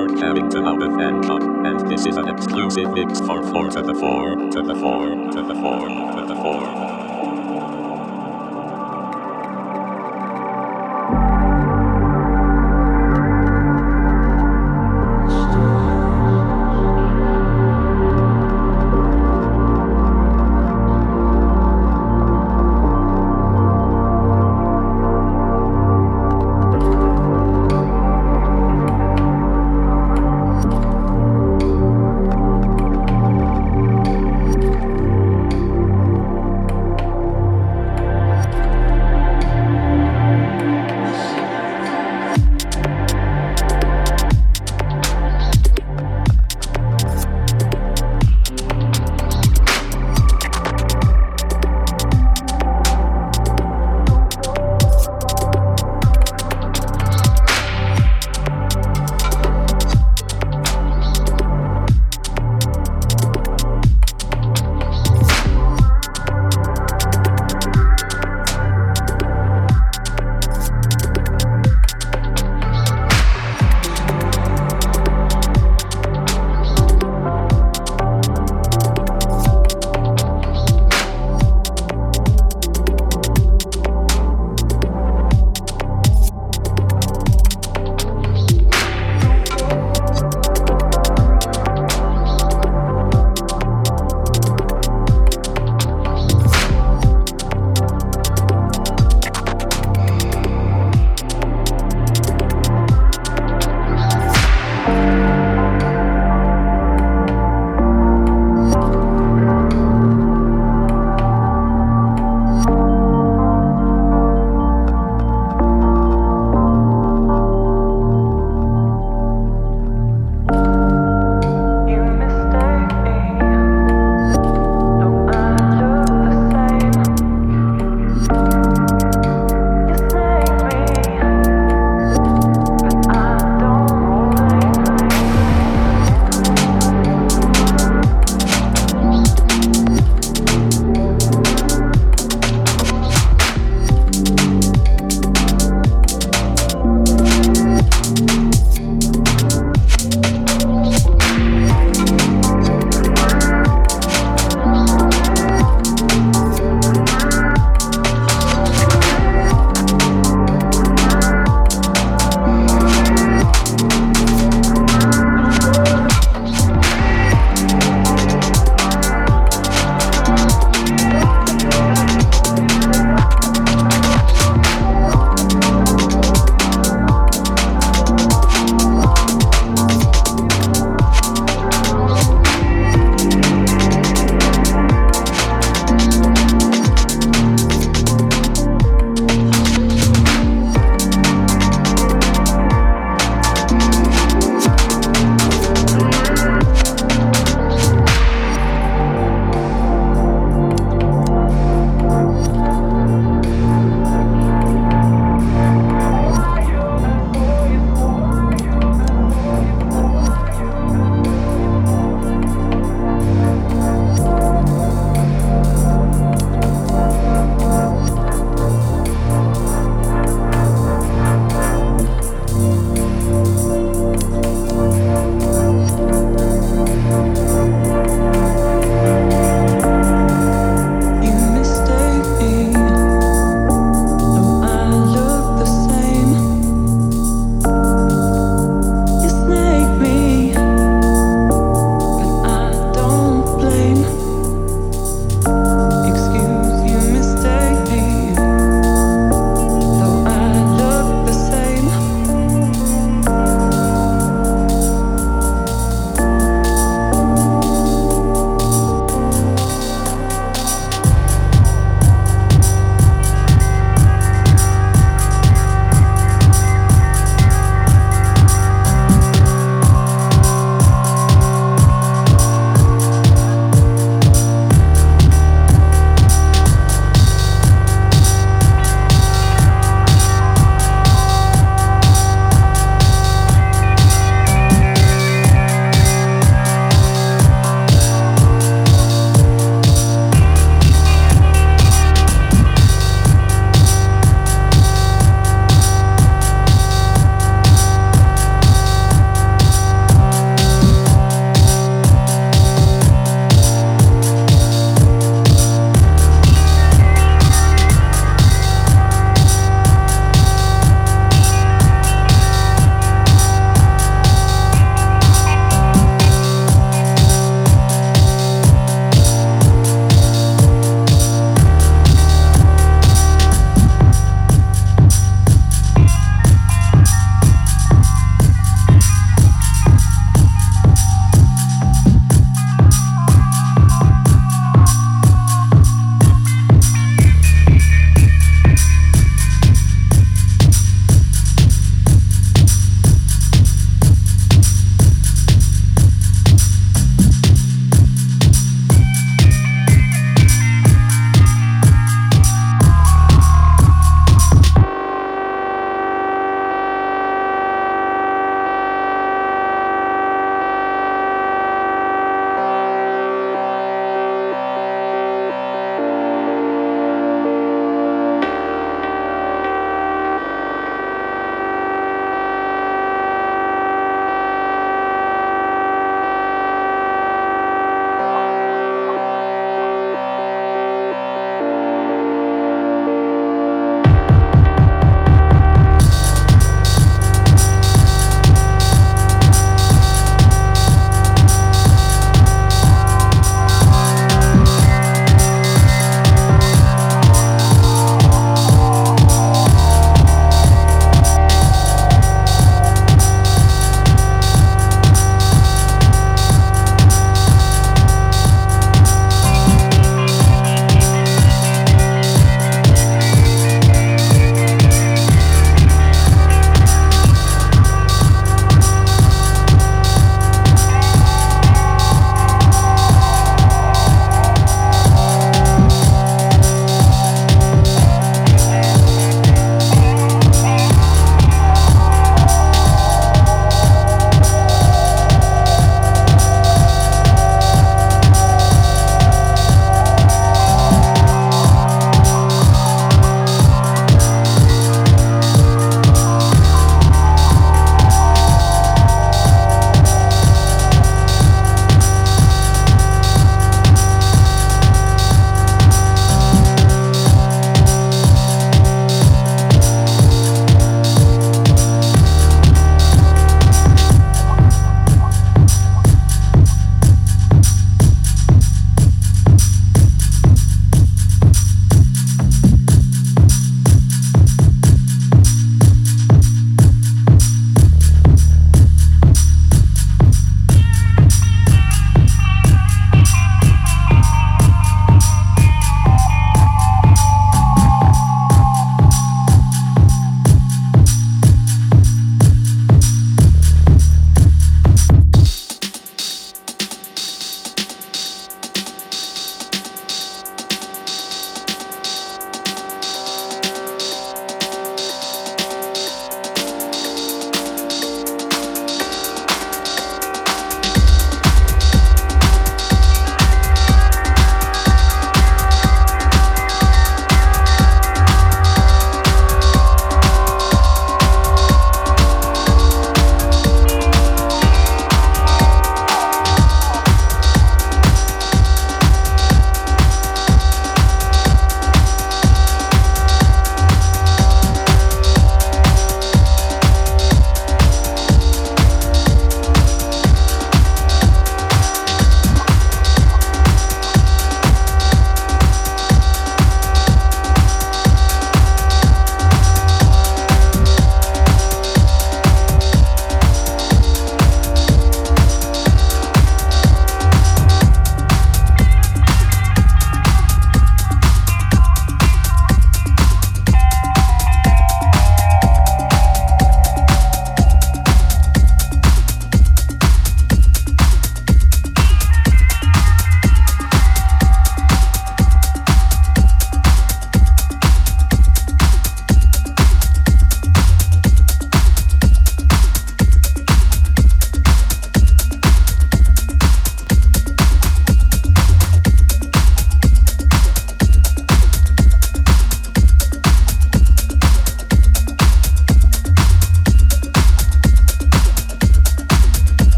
This to Harrington out of Bangkok, and this is an exclusive mix for 4 to the 4, to the 4, to the 4, to the 4.